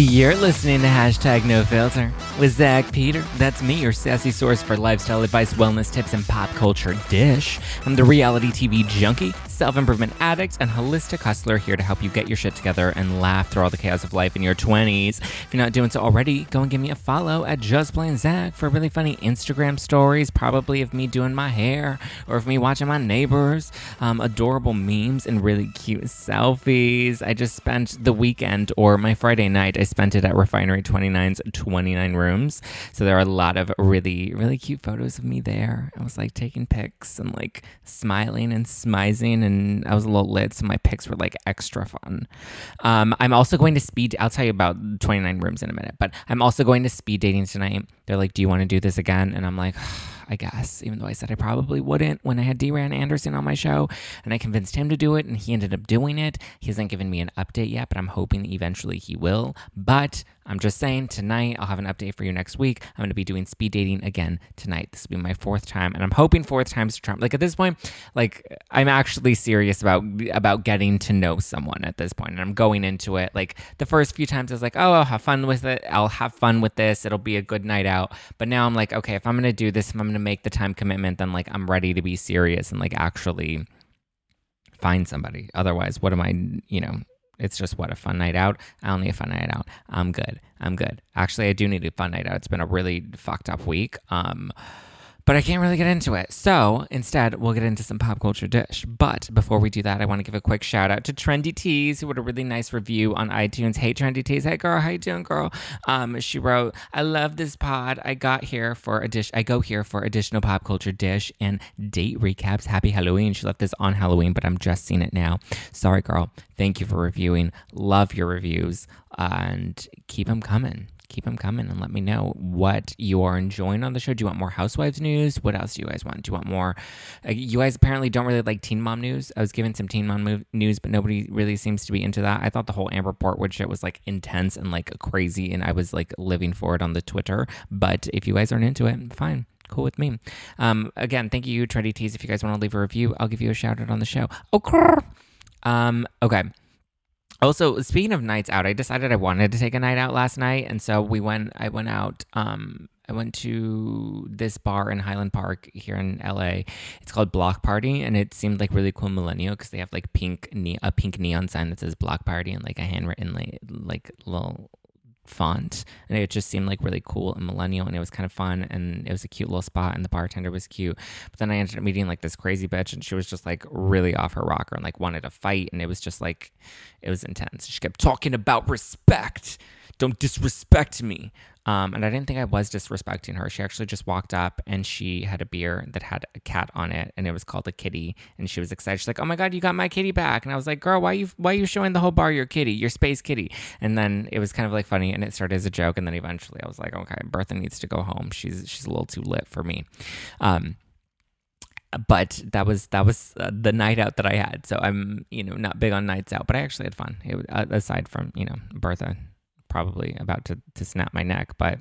You're listening to hashtag no filter with Zack Peter. That's me, your sassy source for lifestyle advice, wellness tips, and pop culture dish. I'm the reality TV junkie, self improvement addict, and holistic hustler here to help you get your shit together and laugh through all the chaos of life in your 20s. If you're not doing so already, go and give me a follow at Just Plain Zack for really funny Instagram stories, probably of me doing my hair or of me watching my neighbors, um, adorable memes, and really cute selfies. I just spent the weekend or my Friday night I spent it at Refinery 29's 29 rooms. So there are a lot of really, really cute photos of me there. I was like taking pics and like smiling and smizing, and I was a little lit, so my picks were like extra fun. Um, I'm also going to speed, I'll tell you about 29 rooms in a minute, but I'm also going to speed dating tonight. They're like, Do you want to do this again? And I'm like, I guess, even though I said I probably wouldn't when I had D. Ran Anderson on my show and I convinced him to do it and he ended up doing it. He hasn't given me an update yet, but I'm hoping eventually he will. But I'm just saying tonight, I'll have an update for you next week. I'm going to be doing speed dating again tonight. This will be my fourth time, and I'm hoping fourth time's a charm. Like at this point, like I'm actually serious about about getting to know someone at this point, and I'm going into it. Like the first few times, I was like, oh, I'll have fun with it. I'll have fun with this. It'll be a good night out. But now I'm like, okay, if I'm going to do this, if I'm going to make the time commitment, then like I'm ready to be serious and like actually find somebody. Otherwise, what am I, you know, it's just what a fun night out. I don't need a fun night out. I'm good. I'm good. Actually, I do need a fun night out. It's been a really fucked up week. Um, but I can't really get into it. So instead, we'll get into some pop culture dish. But before we do that, I want to give a quick shout out to Trendy Tees, who wrote a really nice review on iTunes. Hey, Trendy Tees. Hey, girl. How you doing, girl? Um, she wrote, I love this pod. I got here for a dish. I go here for additional pop culture dish and date recaps. Happy Halloween. She left this on Halloween, but I'm just seeing it now. Sorry, girl. Thank you for reviewing. Love your reviews and keep them coming keep them coming and let me know what you are enjoying on the show. Do you want more Housewives news? What else do you guys want? Do you want more? Uh, you guys apparently don't really like Teen Mom news. I was given some Teen Mom move, news, but nobody really seems to be into that. I thought the whole Amber Portwood shit was like intense and like crazy, and I was like living for it on the Twitter. But if you guys aren't into it, fine cool with me. Um, again, thank you, Trendy Tees. If you guys want to leave a review, I'll give you a shout out on the show. Okay. Um, okay. Also, speaking of nights out, I decided I wanted to take a night out last night, and so we went. I went out. Um, I went to this bar in Highland Park here in LA. It's called Block Party, and it seemed like really cool millennial because they have like pink ne- a pink neon sign that says Block Party and like a handwritten like like little font and it just seemed like really cool and millennial and it was kind of fun and it was a cute little spot and the bartender was cute. But then i ended up meeting like this crazy bitch and she was just like really off her rocker and like wanted to fight and it was just like it was intense. She kept talking about respect. Don't disrespect me um, and I didn't think I was disrespecting her. She actually just walked up and she had a beer that had a cat on it, and it was called a kitty. And she was excited. She's like, "Oh my god, you got my kitty back!" And I was like, "Girl, why you why are you showing the whole bar your kitty, your space kitty?" And then it was kind of like funny, and it started as a joke, and then eventually I was like, "Okay, Bertha needs to go home. She's she's a little too lit for me." Um, but that was that was uh, the night out that I had. So I'm you know not big on nights out, but I actually had fun. It, uh, aside from you know Bertha probably about to, to snap my neck, but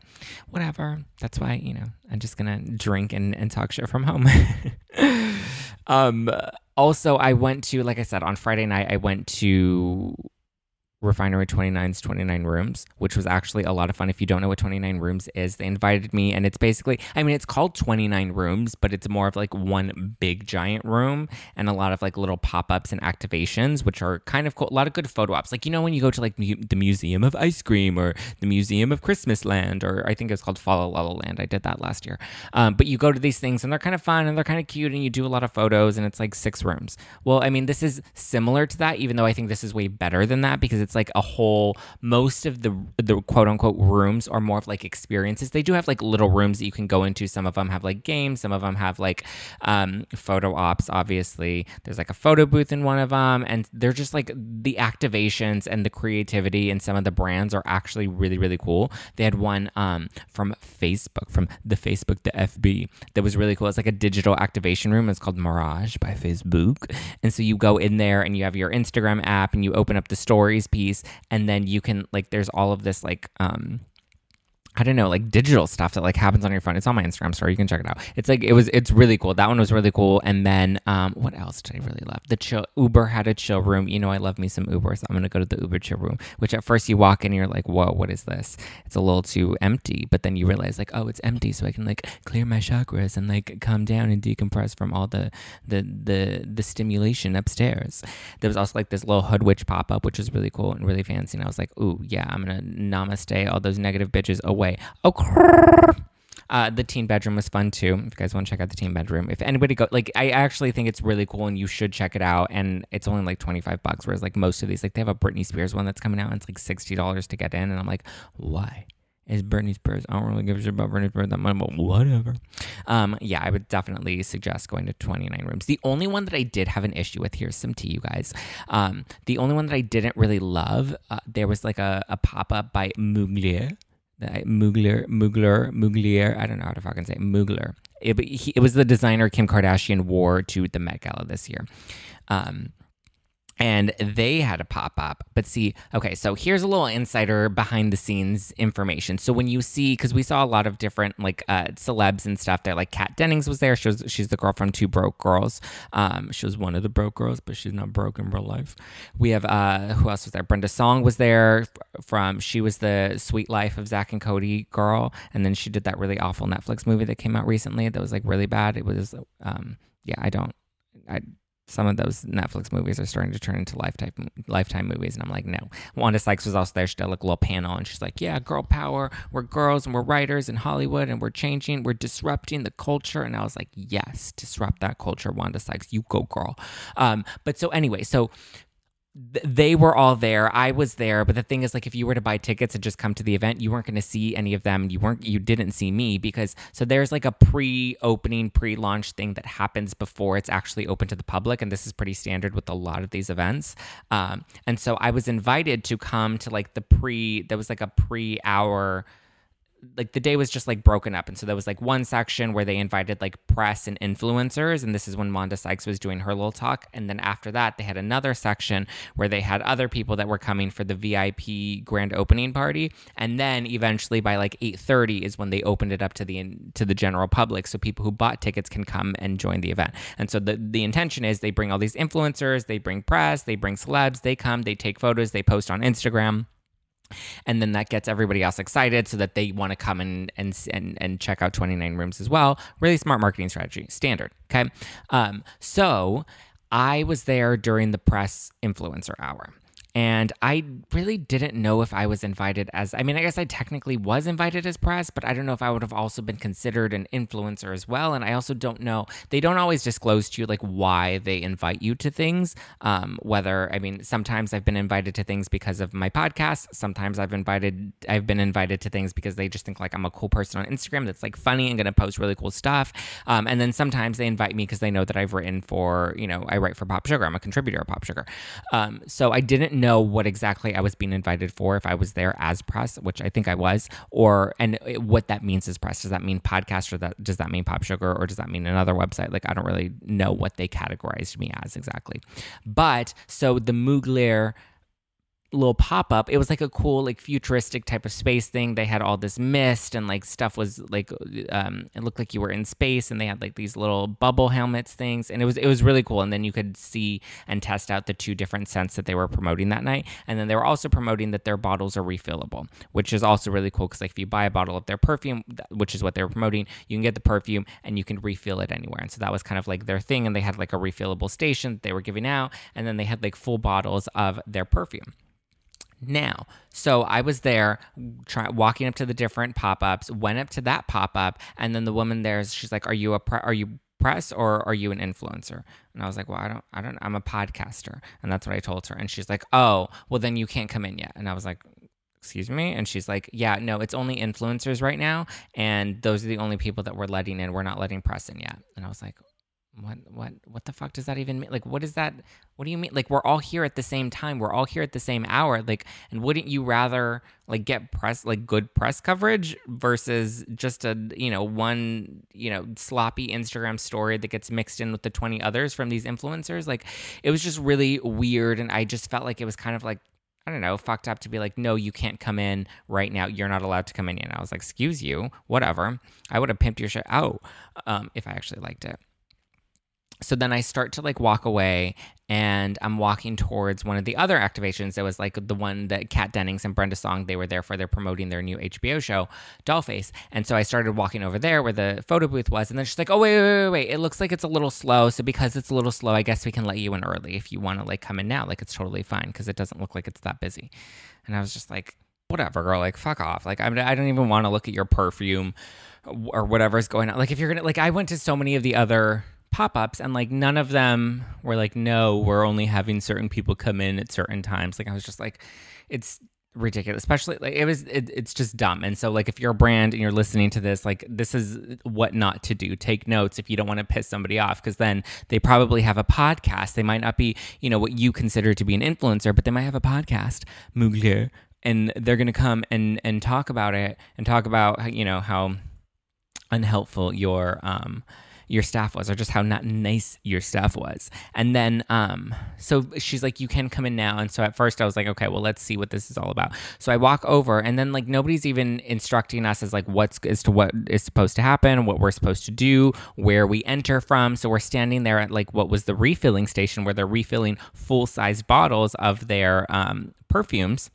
whatever. That's why, you know, I'm just gonna drink and, and talk shit from home. um also I went to like I said on Friday night I went to Refinery 29's 29 Rooms, which was actually a lot of fun. If you don't know what 29 Rooms is, they invited me, and it's basically, I mean, it's called 29 Rooms, but it's more of like one big giant room and a lot of like little pop ups and activations, which are kind of cool. A lot of good photo ops. Like, you know, when you go to like mu- the Museum of Ice Cream or the Museum of Christmas Land, or I think it's called Fa La La Land. I did that last year. Um, but you go to these things and they're kind of fun and they're kind of cute, and you do a lot of photos, and it's like six rooms. Well, I mean, this is similar to that, even though I think this is way better than that because it's it's like a whole most of the the quote unquote rooms are more of like experiences. They do have like little rooms that you can go into. Some of them have like games, some of them have like um, photo ops, obviously. There's like a photo booth in one of them and they're just like the activations and the creativity and some of the brands are actually really really cool. They had one um, from Facebook from the Facebook the FB that was really cool. It's like a digital activation room. It's called Mirage by Facebook. And so you go in there and you have your Instagram app and you open up the stories piece and then you can like there's all of this like um I don't know, like digital stuff that like happens on your phone. It's on my Instagram story. You can check it out. It's like it was it's really cool. That one was really cool. And then um what else did I really love? The chill Uber had a chill room. You know I love me some Uber, so I'm gonna go to the Uber chill room. Which at first you walk in and you're like, whoa, what is this? It's a little too empty. But then you realize like, oh, it's empty, so I can like clear my chakras and like calm down and decompress from all the the the the stimulation upstairs. There was also like this little hood witch pop up, which was really cool and really fancy. And I was like, ooh, yeah, I'm gonna namaste all those negative bitches away. Oh, uh, the teen bedroom was fun too. If you guys want to check out the teen bedroom, if anybody go, like, I actually think it's really cool and you should check it out. And it's only like 25 bucks, whereas like most of these, like they have a Britney Spears one that's coming out and it's like $60 to get in. And I'm like, why? Is Britney Spears? I don't really give a shit about Britney Spears that much, but whatever. Um, yeah, I would definitely suggest going to 29 rooms. The only one that I did have an issue with, here's some tea, you guys. Um, the only one that I didn't really love, uh, there was like a, a pop up by Mugler Mugler, Mugler, Muglier. I don't know how to fucking say it. Mugler. It, he, it was the designer Kim Kardashian wore to the Met Gala this year. Um, and they had a pop up. But see, okay, so here's a little insider behind the scenes information. So when you see, because we saw a lot of different like uh, celebs and stuff there, like Kat Dennings was there. She was, she's the girl from Two Broke Girls. Um, she was one of the broke girls, but she's not broke in real life. We have uh, who else was there? Brenda Song was there from. She was the Suite Life of Zack and Cody girl, and then she did that really awful Netflix movie that came out recently that was like really bad. It was, um, yeah, I don't. I some of those Netflix movies are starting to turn into lifetime lifetime movies, and I'm like, no. Wanda Sykes was also there. She did like a little panel, and she's like, yeah, girl power. We're girls and we're writers in Hollywood, and we're changing. We're disrupting the culture. And I was like, yes, disrupt that culture, Wanda Sykes. You go, girl. Um, but so anyway, so they were all there. I was there, but the thing is, like, if you were to buy tickets and just come to the event, you weren't going to see any of them. You weren't, you didn't see me because so there's like a pre-opening, pre-launch thing that happens before it's actually open to the public, and this is pretty standard with a lot of these events. Um, and so I was invited to come to like the pre. There was like a pre-hour like the day was just like broken up. And so there was like one section where they invited like press and influencers. And this is when Wanda Sykes was doing her little talk. And then after that they had another section where they had other people that were coming for the VIP grand opening party. And then eventually by like 8:30 is when they opened it up to the to the general public. So people who bought tickets can come and join the event. And so the the intention is they bring all these influencers they bring press they bring celebs they come they take photos they post on Instagram and then that gets everybody else excited so that they want to come and, and and and check out 29 rooms as well. Really smart marketing strategy standard okay? Um, so i was there during the press influencer hour and I really didn't know if I was invited as, I mean, I guess I technically was invited as press, but I don't know if I would have also been considered an influencer as well. And I also don't know, they don't always disclose to you like why they invite you to things. Um, whether, I mean, sometimes I've been invited to things because of my podcast. Sometimes I've invited, I've been invited to things because they just think like I'm a cool person on Instagram that's like funny and to post really cool stuff. Um, and then sometimes they invite me because they know that I've written for, you know, I write for Pop Sugar. I'm a contributor of Pop Sugar. Um, so I didn't know what exactly I was being invited for if I was there as press, which I think I was, or and what that means as press. Does that mean podcast or that does that mean Pop Sugar or does that mean another website? Like I don't really know what they categorized me as exactly. But so the Mugler little pop up. It was like a cool, like futuristic type of space thing. They had all this mist and like stuff was like, um, it looked like you were in space, and they had like these little bubble helmets things, and it was it was really cool. And then you could see and test out the two different scents that they were promoting that night. And then they were also promoting that their bottles are refillable, which is also really cool because like if you buy a bottle of their perfume, which is what they were promoting, you can get the perfume and you can refill it anywhere. And so that was kind of like their thing. And they had like a refillable station that they were giving out, and then they had like full bottles of their perfume now. So I was there try, walking up to the different pop-ups, went up to that pop-up and then the woman there she's like, "Are you a pre- are you press or are you an influencer?" And I was like, "Well, I don't I don't I'm a podcaster." And that's what I told her. And she's like, "Oh, well then you can't come in yet." And I was like, excuse me and she's like yeah no it's only influencers right now and those are the only people that we're letting in we're not letting press in yet and i was like what what what the fuck does that even mean? Like what is that what do you mean? Like we're all here at the same time. We're all here at the same hour. Like and wouldn't you rather like get press like good press coverage versus just a you know one you know sloppy instagram story that gets mixed in with the 20 others from these influencers? Like it was just really weird and i just felt like it was kind of like I don't know, fucked up to be like, no, you can't come in right now. You're not allowed to come in. And I was like, excuse you, whatever. I would have pimped your shit out um, if I actually liked it so then I start to like walk away and I'm walking towards one of the other activations. It was like the one that Kat Dennings and Brenda Song, they were there for. They're promoting their new HBO show, Dollface. And so I started walking over there where the photo booth was. And then she's like, oh, wait, wait, wait, wait. It looks like it's a little slow. So because it's a little slow, I guess we can let you in early if you want to like come in now. Like it's totally fine because it doesn't look like it's that busy. And I was just like, whatever, girl. Like, fuck off. Like, I'm, I don't even want to look at your perfume or whatever's going on. Like, if you're to, like, I went to so many of the other pop-ups and like none of them were like no we're only having certain people come in at certain times. Like i was just like it's ridiculous. Especially like it was it, it's just dumb. And so like if you're a brand and you're listening to this like this is what not to do. Take notes if you don't want to piss somebody off because then they probably have a podcast. They might not be you know what you consider to be an influencer but they might have a podcast Mugler, and they're going to come and and talk about it and talk about you know how unhelpful your um your staff was or just how not nice your staff was. And then, um, so she's like, you can come in now. And so at first I was like, okay, well, let's see what this is all about. So I walk over and then like nobody's even instructing us as like what's as to what is supposed to happen, what we're supposed to do, where we enter from. So we're standing there at like what was the refilling station where they're refilling full size bottles of their um, perfumes.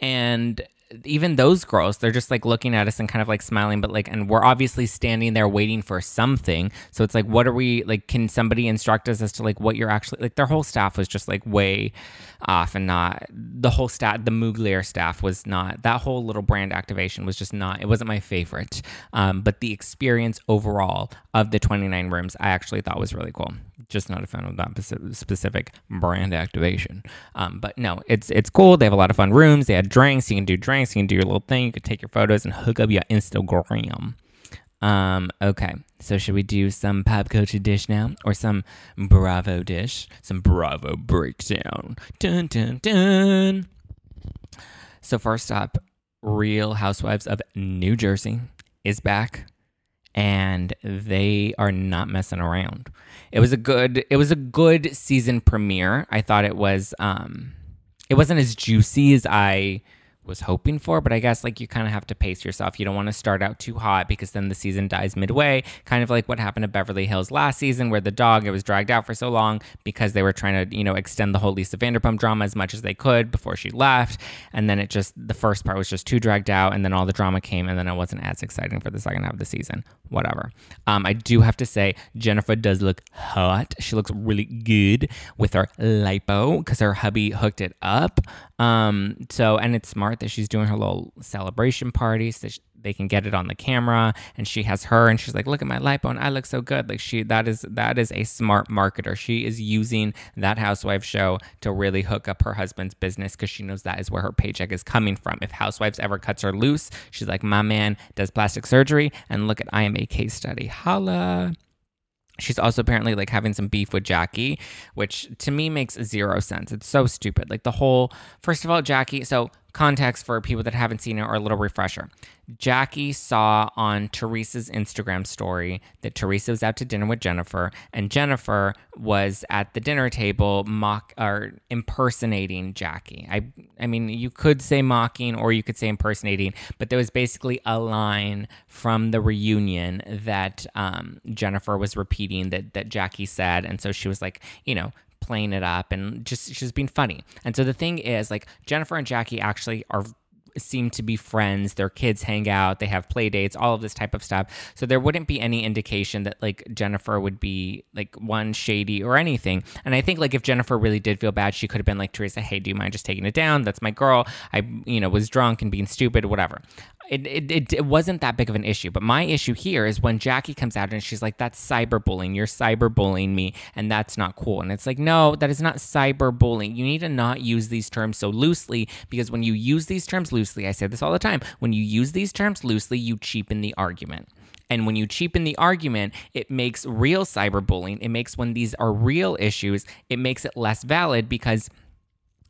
And even those girls, they're just like looking at us and kind of like smiling, but like, and we're obviously standing there waiting for something. So it's like, what are we like? Can somebody instruct us as to like what you're actually like? Their whole staff was just like way off and not the whole staff, the Mugler staff was not that whole little brand activation was just not, it wasn't my favorite. Um, but the experience overall of the 29 rooms, I actually thought was really cool just not a fan of that specific brand activation. Um, but no, it's it's cool. They have a lot of fun rooms. They had drinks. You can do drinks. You can do your little thing. You can take your photos and hook up your Instagram. Um, okay, so should we do some pop culture dish now, or some Bravo dish? Some Bravo breakdown. Dun dun dun. So first up, Real Housewives of New Jersey is back and they are not messing around. It was a good it was a good season premiere. I thought it was um it wasn't as juicy as I was hoping for, but I guess like you kind of have to pace yourself. You don't want to start out too hot because then the season dies midway, kind of like what happened to Beverly Hills last season where the dog it was dragged out for so long because they were trying to, you know, extend the whole Lisa Vanderpump drama as much as they could before she left, and then it just the first part was just too dragged out and then all the drama came and then it wasn't as exciting for the second half of the season. Whatever. Um, I do have to say Jennifer does look hot. She looks really good with her lipo because her hubby hooked it up. Um, so and it's smart that she's doing her little celebration party so they can get it on the camera and she has her and she's like look at my lipo and i look so good. Like she that is that is a smart marketer. She is using that housewife show to really hook up her husband's business because she knows that is where her paycheck is coming from. If housewives ever cuts her loose she's like my man does plastic surgery and look at i am a case study. Holla. She's also apparently like having some beef with Jackie, which to me makes zero sense. It's so stupid. Like the whole, first of all, Jackie, so context for people that haven't seen it or a little refresher. Jackie saw on Teresa's Instagram story that Teresa was out to dinner with Jennifer, and Jennifer was at the dinner table mock or impersonating Jackie. I I mean, you could say mocking or you could say impersonating, but there was basically a line from the reunion that um, Jennifer was repeating that that Jackie said, and so she was like, you know, playing it up and just she's being funny. And so the thing is, like Jennifer and Jackie actually are seem to be friends. Their kids hang out, they have play dates, all of this type of stuff. So there wouldn't be any indication that like Jennifer would be like one shady or anything. And I think like if Jennifer really did feel bad, she could have been like Teresa, hey, do you mind just taking it down? That's my girl. I you know was drunk and being stupid, whatever it, it, it, wasn't that big of an issue. But my issue here is when Jackie comes out and she's like, that's cyberbullying. You're cyberbullying me, and that's not cool. And it's like, no, that is not cyberbullying. You need to not use these terms so loosely because when you use these terms loosely, I say this all the time, when you use these terms loosely, you cheapen the argument. And when you cheapen the argument, it makes real cyberbullying, it makes when these are real issues, it makes it less valid because –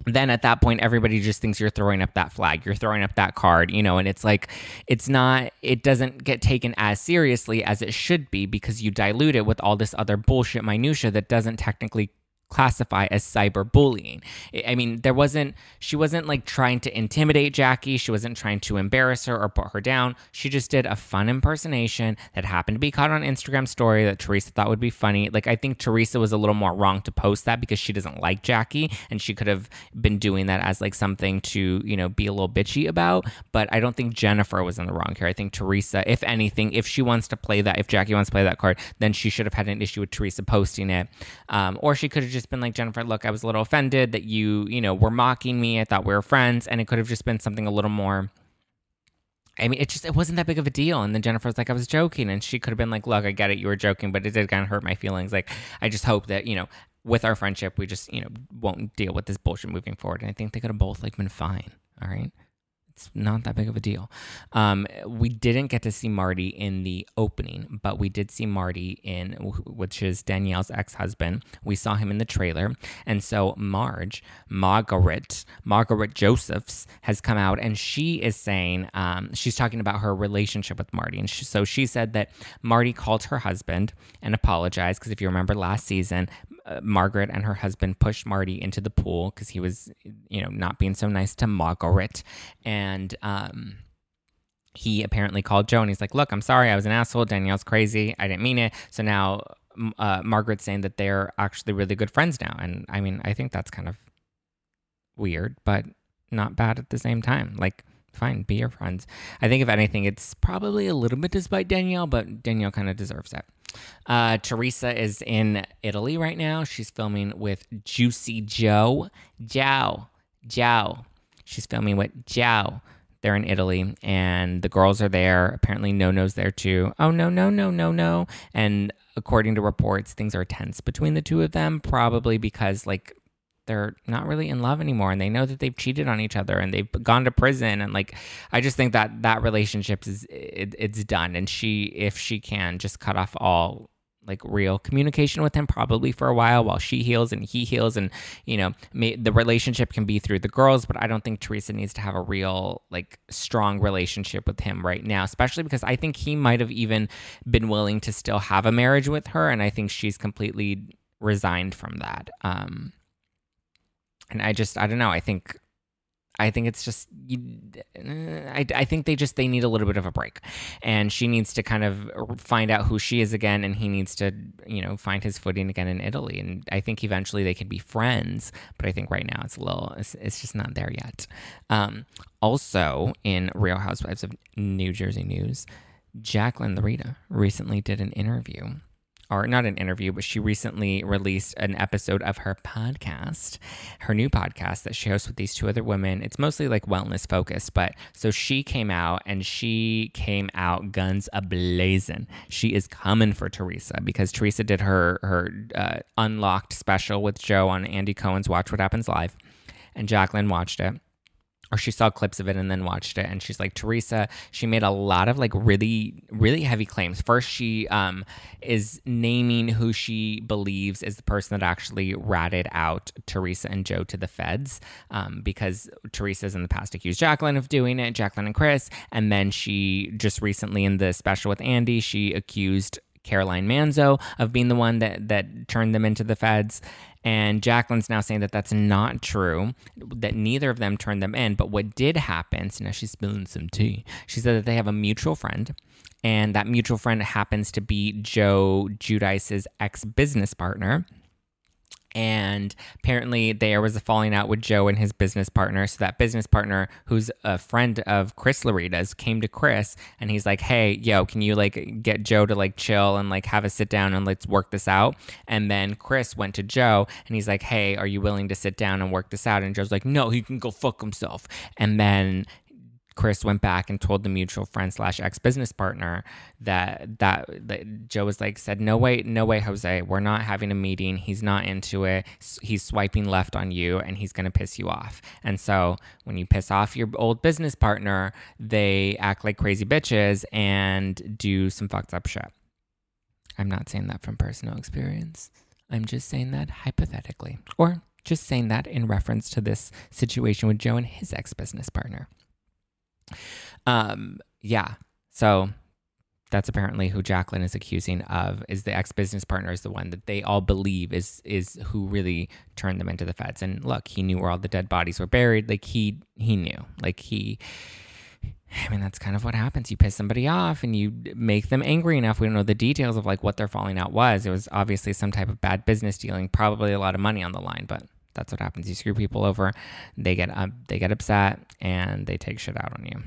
then at that point everybody just thinks you're throwing up that flag you're throwing up that card you know and it's like it's not it doesn't get taken as seriously as it should be because you dilute it with all this other bullshit minutia that doesn't technically classify as cyberbullying. I mean, there wasn't, she wasn't like trying to intimidate Jackie. She wasn't trying to embarrass her or put her down. She just did a fun impersonation that happened to be caught on Instagram story that Teresa thought would be funny. Like, I think Teresa was a little more wrong to post that because she doesn't like Jackie and she could have been doing that as like something to, you know, be a little bitchy about. But I don't think Jennifer was in the wrong here. I think Teresa, if anything, if she wants to play that, if Jackie wants to play that card, then she should have had an issue with Teresa posting it. Um, or she could have just been like, Jennifer, look, I was a little offended that you, you know, were mocking me. I thought we were friends. And it could have just been something a little more. I mean, it just it wasn't that big of a deal. And then Jennifer was like, I was joking, and she could have been like, Look, I get it, you were joking, but it did kind of hurt my feelings. Like, I just hope that you know, with our friendship, we just you know won't deal with this bullshit moving forward. And I think they could have both like been fine. All right it's not that big of a deal. Um, we didn't get to see Marty in the opening, but we did see Marty in, which is Danielle's ex husband. We saw him in the trailer. And so Marge, Margaret, Margaret Josephs has come out and she is saying, um, she's talking about her relationship with Marty. And she, so she said that Marty called her husband and apologized because if you remember last season, uh, Margaret and her husband pushed Marty into the pool because he was, you know, not being so nice to Margaret. And um, he apparently called Joe and he's like, Look, I'm sorry. I was an asshole. Danielle's crazy. I didn't mean it. So now uh, Margaret's saying that they're actually really good friends now. And I mean, I think that's kind of weird, but not bad at the same time. Like, fine, be your friends. I think if anything, it's probably a little bit despite Danielle, but Danielle kind of deserves it. Uh, Teresa is in Italy right now. She's filming with Juicy Joe. Joe. Joe. She's filming with Joe. They're in Italy and the girls are there. Apparently, No No's there too. Oh, no, no, no, no, no. And according to reports, things are tense between the two of them, probably because, like, they're not really in love anymore and they know that they've cheated on each other and they've gone to prison and like i just think that that relationship is it, it's done and she if she can just cut off all like real communication with him probably for a while while she heals and he heals and you know may, the relationship can be through the girls but i don't think teresa needs to have a real like strong relationship with him right now especially because i think he might have even been willing to still have a marriage with her and i think she's completely resigned from that um and I just I don't know. I think I think it's just you, I, I think they just they need a little bit of a break, and she needs to kind of find out who she is again, and he needs to you know find his footing again in Italy. And I think eventually they can be friends, but I think right now it's a little it's, it's just not there yet. Um, also in Real Housewives of New Jersey news, Jacqueline Laurita recently did an interview or not an interview, but she recently released an episode of her podcast, her new podcast that she hosts with these two other women. It's mostly like wellness focused, but so she came out and she came out guns a blazing. She is coming for Teresa because Teresa did her her uh, unlocked special with Joe on Andy Cohen's Watch What Happens Live, and Jacqueline watched it or she saw clips of it and then watched it and she's like teresa she made a lot of like really really heavy claims. First she um, is naming who she believes is the person that actually ratted out teresa and joe to the feds um, because teresa's in the past accused jacqueline of doing it jacqueline and chris and then she just recently in the special with andy she accused caroline manzo of being the one that that turned them into the feds and Jacqueline's now saying that that's not true, that neither of them turned them in. But what did happen, so now she's spilling some tea. She said that they have a mutual friend, and that mutual friend happens to be Joe Giudice's ex business partner. And apparently, there was a falling out with Joe and his business partner. So, that business partner, who's a friend of Chris Laurita's, came to Chris and he's like, Hey, yo, can you like get Joe to like chill and like have a sit down and let's work this out? And then Chris went to Joe and he's like, Hey, are you willing to sit down and work this out? And Joe's like, No, he can go fuck himself. And then Chris went back and told the mutual friend slash ex business partner that, that that Joe was like said no way no way Jose we're not having a meeting he's not into it he's swiping left on you and he's gonna piss you off and so when you piss off your old business partner they act like crazy bitches and do some fucked up shit. I'm not saying that from personal experience. I'm just saying that hypothetically or just saying that in reference to this situation with Joe and his ex business partner. Um, yeah. So that's apparently who Jacqueline is accusing of is the ex business partner is the one that they all believe is is who really turned them into the feds. And look, he knew where all the dead bodies were buried. Like he he knew. Like he I mean, that's kind of what happens. You piss somebody off and you make them angry enough. We don't know the details of like what their falling out was. It was obviously some type of bad business dealing, probably a lot of money on the line, but that's what happens. You screw people over, they get uh, they get upset and they take shit out on you.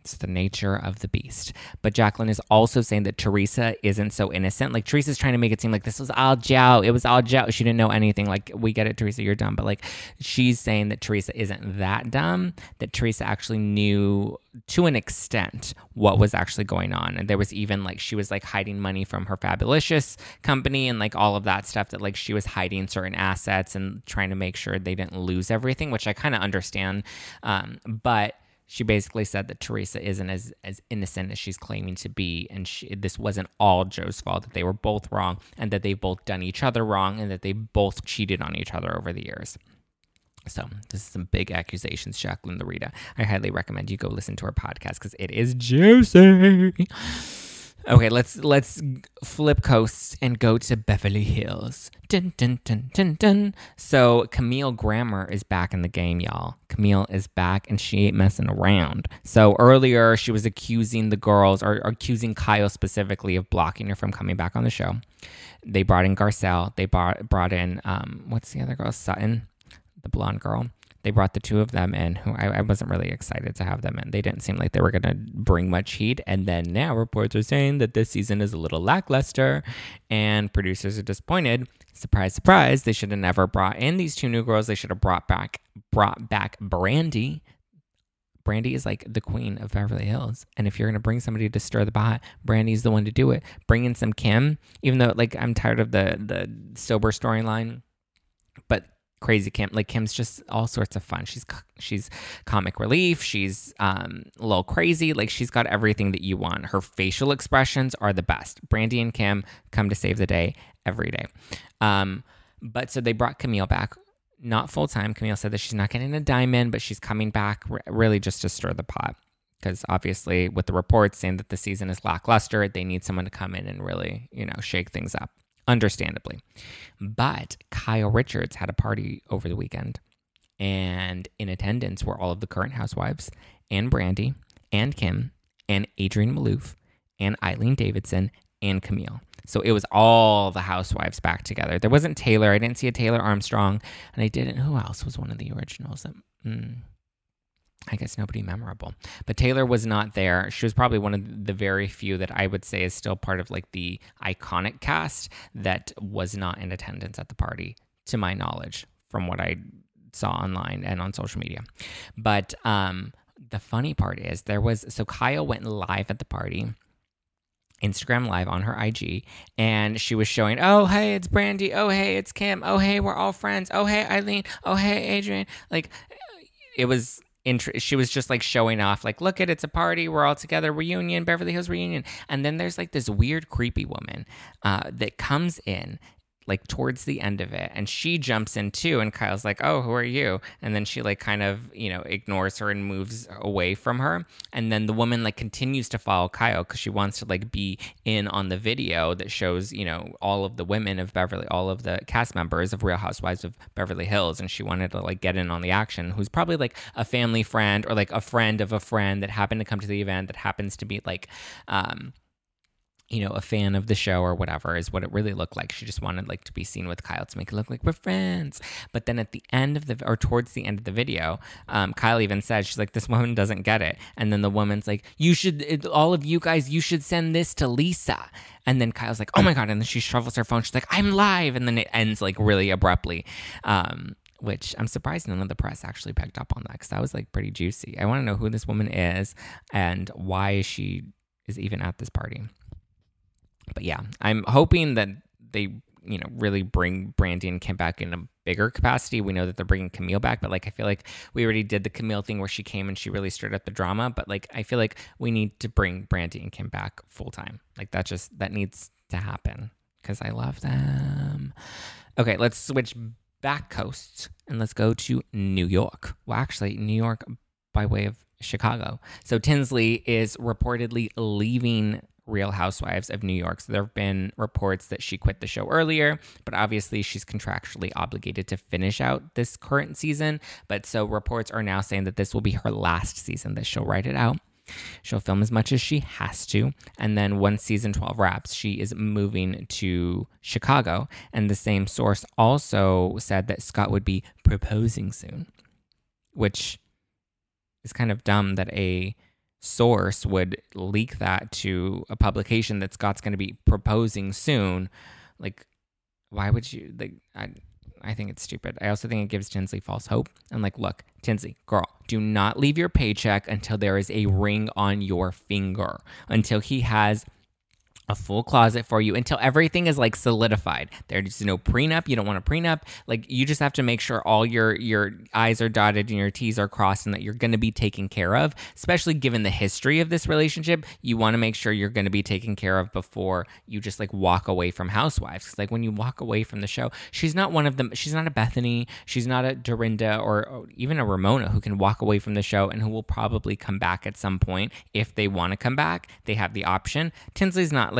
It's the nature of the beast. But Jacqueline is also saying that Teresa isn't so innocent. Like Teresa's trying to make it seem like this was all Joe. It was all Joe. She didn't know anything. Like we get it, Teresa, you're dumb. But like she's saying that Teresa isn't that dumb. That Teresa actually knew to an extent what was actually going on. And there was even like she was like hiding money from her Fabulicious company and like all of that stuff. That like she was hiding certain assets and trying to make sure they didn't lose everything, which I kind of understand. Um, but she basically said that Teresa isn't as, as innocent as she's claiming to be, and she, this wasn't all Joe's fault, that they were both wrong, and that they've both done each other wrong, and that they both cheated on each other over the years. So, this is some big accusations, Jacqueline Laurita. I highly recommend you go listen to our podcast because it is juicy. Okay, let's let's flip coasts and go to Beverly Hills. Dun, dun, dun, dun, dun. So Camille Grammer is back in the game, y'all. Camille is back and she ain't messing around. So earlier she was accusing the girls or, or accusing Kyle specifically of blocking her from coming back on the show. They brought in Garcelle. They brought brought in um what's the other girl? Sutton, the blonde girl they brought the two of them in who I, I, wasn't really excited to have them in. They didn't seem like they were going to bring much heat. And then now reports are saying that this season is a little lackluster and producers are disappointed. Surprise, surprise. They should have never brought in these two new girls. They should have brought back brought back Brandi. Brandi is like the queen of Beverly Hills. And if you're going to bring somebody to stir the pot, Brandi's the one to do it. Bring in some Kim, even though like I'm tired of the the sober storyline. But crazy Kim. Like Kim's just all sorts of fun. She's she's comic relief. She's um, a little crazy. Like she's got everything that you want. Her facial expressions are the best. Brandi and Kim come to save the day every day. Um, but so they brought Camille back. Not full time. Camille said that she's not getting a diamond, but she's coming back really just to stir the pot. Because obviously, with the reports saying that the season is lackluster, they need someone to come in and really, you know, shake things up understandably. But Kyle Richards had a party over the weekend, and in attendance were all of the current housewives, and Brandi and Kim, and Adrienne Maloof, and Eileen Davidson, and Camille. So it was all the housewives back together. There wasn't Taylor. I didn't see a Taylor Armstrong, and I didn't. Who else was one of the originals? That, mm, I guess nobody memorable. But Taylor was not there. She was probably one of the very few that I would say is still part of like the iconic cast that was not in attendance at the party, to my knowledge, from what I saw online and on social media. But um, the funny part is there was so Kyle went live at the party. Instagram live on her IG and she was showing, oh, hey, it's Brandi. Oh, hey, it's Kim. Oh, hey, we're all friends. Oh, hey, Eileen. Oh, hey, Adrienne. Like, it was int- she was just like showing off, like, look at it's a party, we're all together, reunion, Beverly Hills reunion. And then there's like this weird, creepy woman uh, that comes in like towards the end of it and she jumps in too and Kyle's like oh who are you? And then she like kind of you know ignores her and moves away from her. And then the woman like continues to follow Kyle because she wants to like be in on the video that shows you know all of the women of Beverly all of the cast members of Real Housewives of Beverly Hills and she wanted to like get in on the action who's probably like a family friend or like a friend of a friend that happened to come to the event that happens to be like um you know, a fan of the show or whatever is what it really looked like. She just wanted like to be seen with Kyle to make it look like we're friends. But then at the end of the or towards the end of the video, um, Kyle even said she's like, "This woman doesn't get it." And then the woman's like, "You should, all of you guys, you should send this to Lisa." And then Kyle's like, "Oh my god!" And then she shovels her phone. She's like, "I'm live," and then it ends like really abruptly. Um, which I'm surprised none of the press actually picked up on that because that was like pretty juicy. I want to know who this woman is and why she is even at this party. But yeah, I'm hoping that they, you know, really bring Brandi and Kim back in a bigger capacity. We know that they're bringing Camille back, but like I feel like we already did the Camille thing where she came and she really stirred up the drama. But like I feel like we need to bring Brandi and Kim back full time. Like that just that needs to happen because I love them. Okay, let's switch back coasts and let's go to New York. Well, actually, New York by way of Chicago. So Tinsley is reportedly leaving Real Housewives of New York. So there have been reports that she quit the show earlier, but obviously she's contractually obligated to finish out this current season. But so reports are now saying that this will be her last season, that she'll write it out. She'll film as much as she has to. And then once season 12 wraps, she is moving to Chicago. And the same source also said that Scott would be proposing soon, which is kind of dumb that a source would leak that to a publication that Scott's going to be proposing soon. Like, why would you? Like, I, I think it's stupid. I also think it gives Tinsley false hope. And like, look, Tinsley, girl, do not leave your paycheck until there is a ring on your finger, until he has a full closet for you until everything is like solidified. There's no prenup. You don't want a prenup. Like you just have to make sure all your your I's are dotted and your T's are crossed and that you're going to be taken care of. Especially given the history of this relationship, you want to make sure you're going to be taken care of before you just like walk away from Housewives. Cause like when you walk away from the show, she's not one of them. She's not a Bethany. She's not a Dorinda or, or even a Ramona who can walk away from the show and who will probably come back at some point if they want to come back. They have the option. Tinsley's not like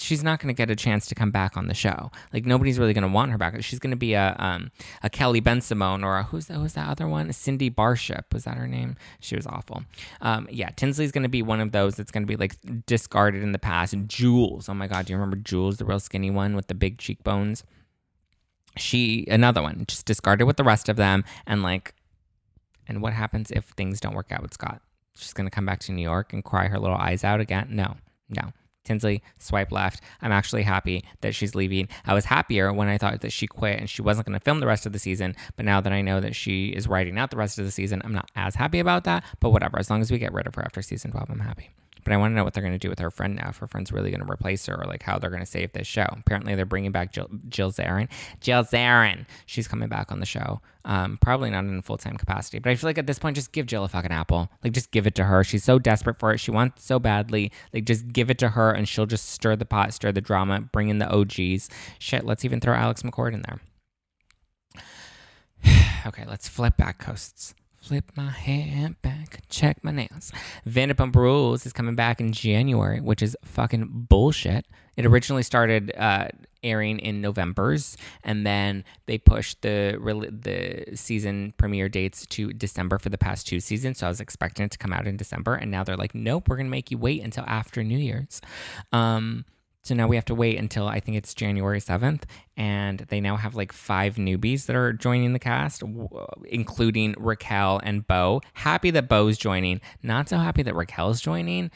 she's not going to get a chance to come back on the show. Like nobody's really going to want her back. She's going to be a um, a Kelly Ben Bensimon or a, who's that, who's that other one? Cindy Barshop was that her name? She was awful. Um, yeah, Tinsley's going to be one of those that's going to be like discarded in the past. Jules, oh my god, do you remember Jules, the real skinny one with the big cheekbones? She another one, just discarded with the rest of them, and like, and what happens if things don't work out with Scott? She's going to come back to New York and cry her little eyes out again? No, no. Tinsley, swipe left. I'm actually happy that she's leaving. I was happier when I thought that she quit and she wasn't going to film the rest of the season. But now that I know that she is writing out the rest of the season, I'm not as happy about that. But whatever, as long as we get rid of her after season 12, I'm happy. But I want to know what they're going to do with her friend now. If her friend's really going to replace her, or like how they're going to save this show. Apparently, they're bringing back Jill, Jill Zarin. Jill Zarin, she's coming back on the show. Um, probably not in full time capacity, but I feel like at this point, just give Jill a fucking apple. Like, just give it to her. She's so desperate for it. She wants so badly. Like, just give it to her, and she'll just stir the pot, stir the drama, bring in the OGs. Shit, let's even throw Alex McCord in there. okay, let's flip back coasts. Flip my hair back, check my nails. Vanderpump Rules is coming back in January, which is fucking bullshit. It originally started uh, airing in November's, and then they pushed the the season premiere dates to December for the past two seasons. So I was expecting it to come out in December, and now they're like, nope, we're gonna make you wait until after New Year's. Um, so now we have to wait until I think it's January 7th. And they now have like five newbies that are joining the cast, including Raquel and Bo. Happy that Bo's joining. Not so happy that Raquel's joining.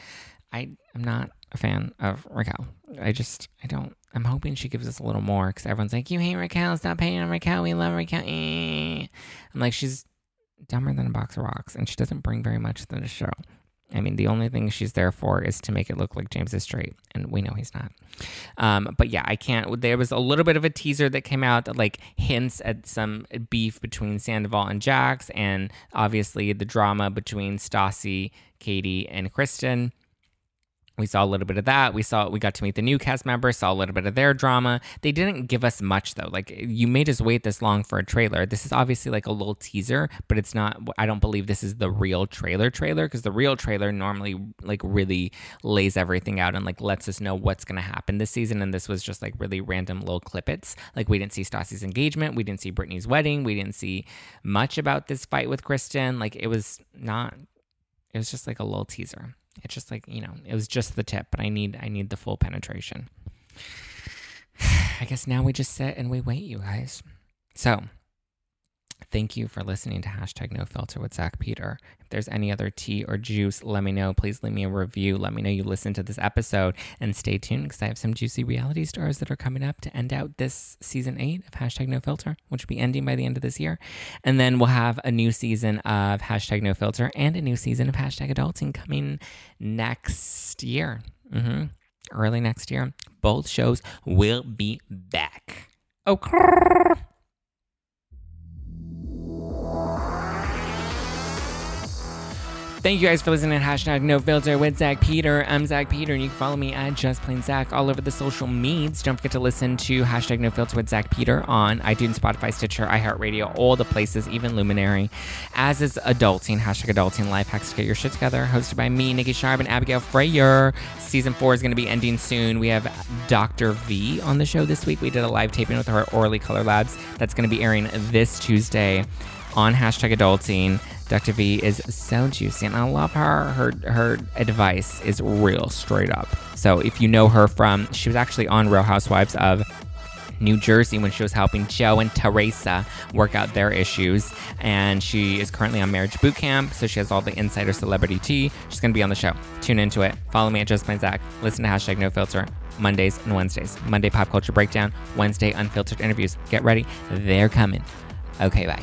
I, I'm not a fan of Raquel. I just, I don't, I'm hoping she gives us a little more because everyone's like, you hate Raquel, stop hating on Raquel, we love Raquel. Eh. I'm like, she's dumber than a box of rocks and she doesn't bring very much to the show. I mean, the only thing she's there for is to make it look like James is straight, and we know he's not. Um, but yeah, I can't. There was a little bit of a teaser that came out that like hints at some beef between Sandoval and Jax, and obviously the drama between Stassi, Katie, and Kristen we saw a little bit of that. We saw we got to meet the new cast members, saw a little bit of their drama. They didn't give us much though. Like you made us wait this long for a trailer. This is obviously like a little teaser, but it's not I don't believe this is the real trailer trailer because the real trailer normally like really lays everything out and like lets us know what's going to happen this season and this was just like really random little clippets. Like we didn't see Stassi's engagement, we didn't see Brittany's wedding, we didn't see much about this fight with Kristen. Like it was not it was just like a little teaser. It's just like, you know, it was just the tip, but I need I need the full penetration. I guess now we just sit and we wait, you guys. So Thank you for listening to hashtag no filter with Zack Peter. If there's any other tea or juice, let me know. Please leave me a review. Let me know you listened to this episode and stay tuned because I have some juicy reality stars that are coming up to end out this season eight of hashtag no filter, which will be ending by the end of this year. And then we'll have a new season of hashtag no filter and a new season of hashtag adulting coming next year. Mm-hmm. Early next year. Both shows will be back. Okay. Thank you guys for listening to hashtag no filter with Zack Peter. I'm Zack Peter, and you can follow me at just plain Zack all over the social medias. Don't forget to listen to hashtag no filter with Zack Peter on iTunes, Spotify, Stitcher, iHeartRadio, all the places, even Luminary. As is adulting, hashtag adulting life hacks to get your shit together. Hosted by me, Nikki Sharp, and Abigail Freyer. Season four is going to be ending soon. We have Dr. V on the show this week. We did a live taping with her at Orally Color Labs. That's going to be airing this Tuesday on hashtag adulting. Dr. V is so juicy and I love her. Her her advice is real straight up. So if you know her from she was actually on Real Housewives of New Jersey when she was helping Joe and Teresa work out their issues. And she is currently on Marriage Boot Camp, so she has all the insider celebrity tea. She's going to be on the show. Tune into it. Follow me at Just Plain Zack. Listen to hashtag No Filter Mondays and Wednesdays. Monday Pop Culture Breakdown, Wednesday Unfiltered Interviews. Get ready. They're coming. Okay, bye.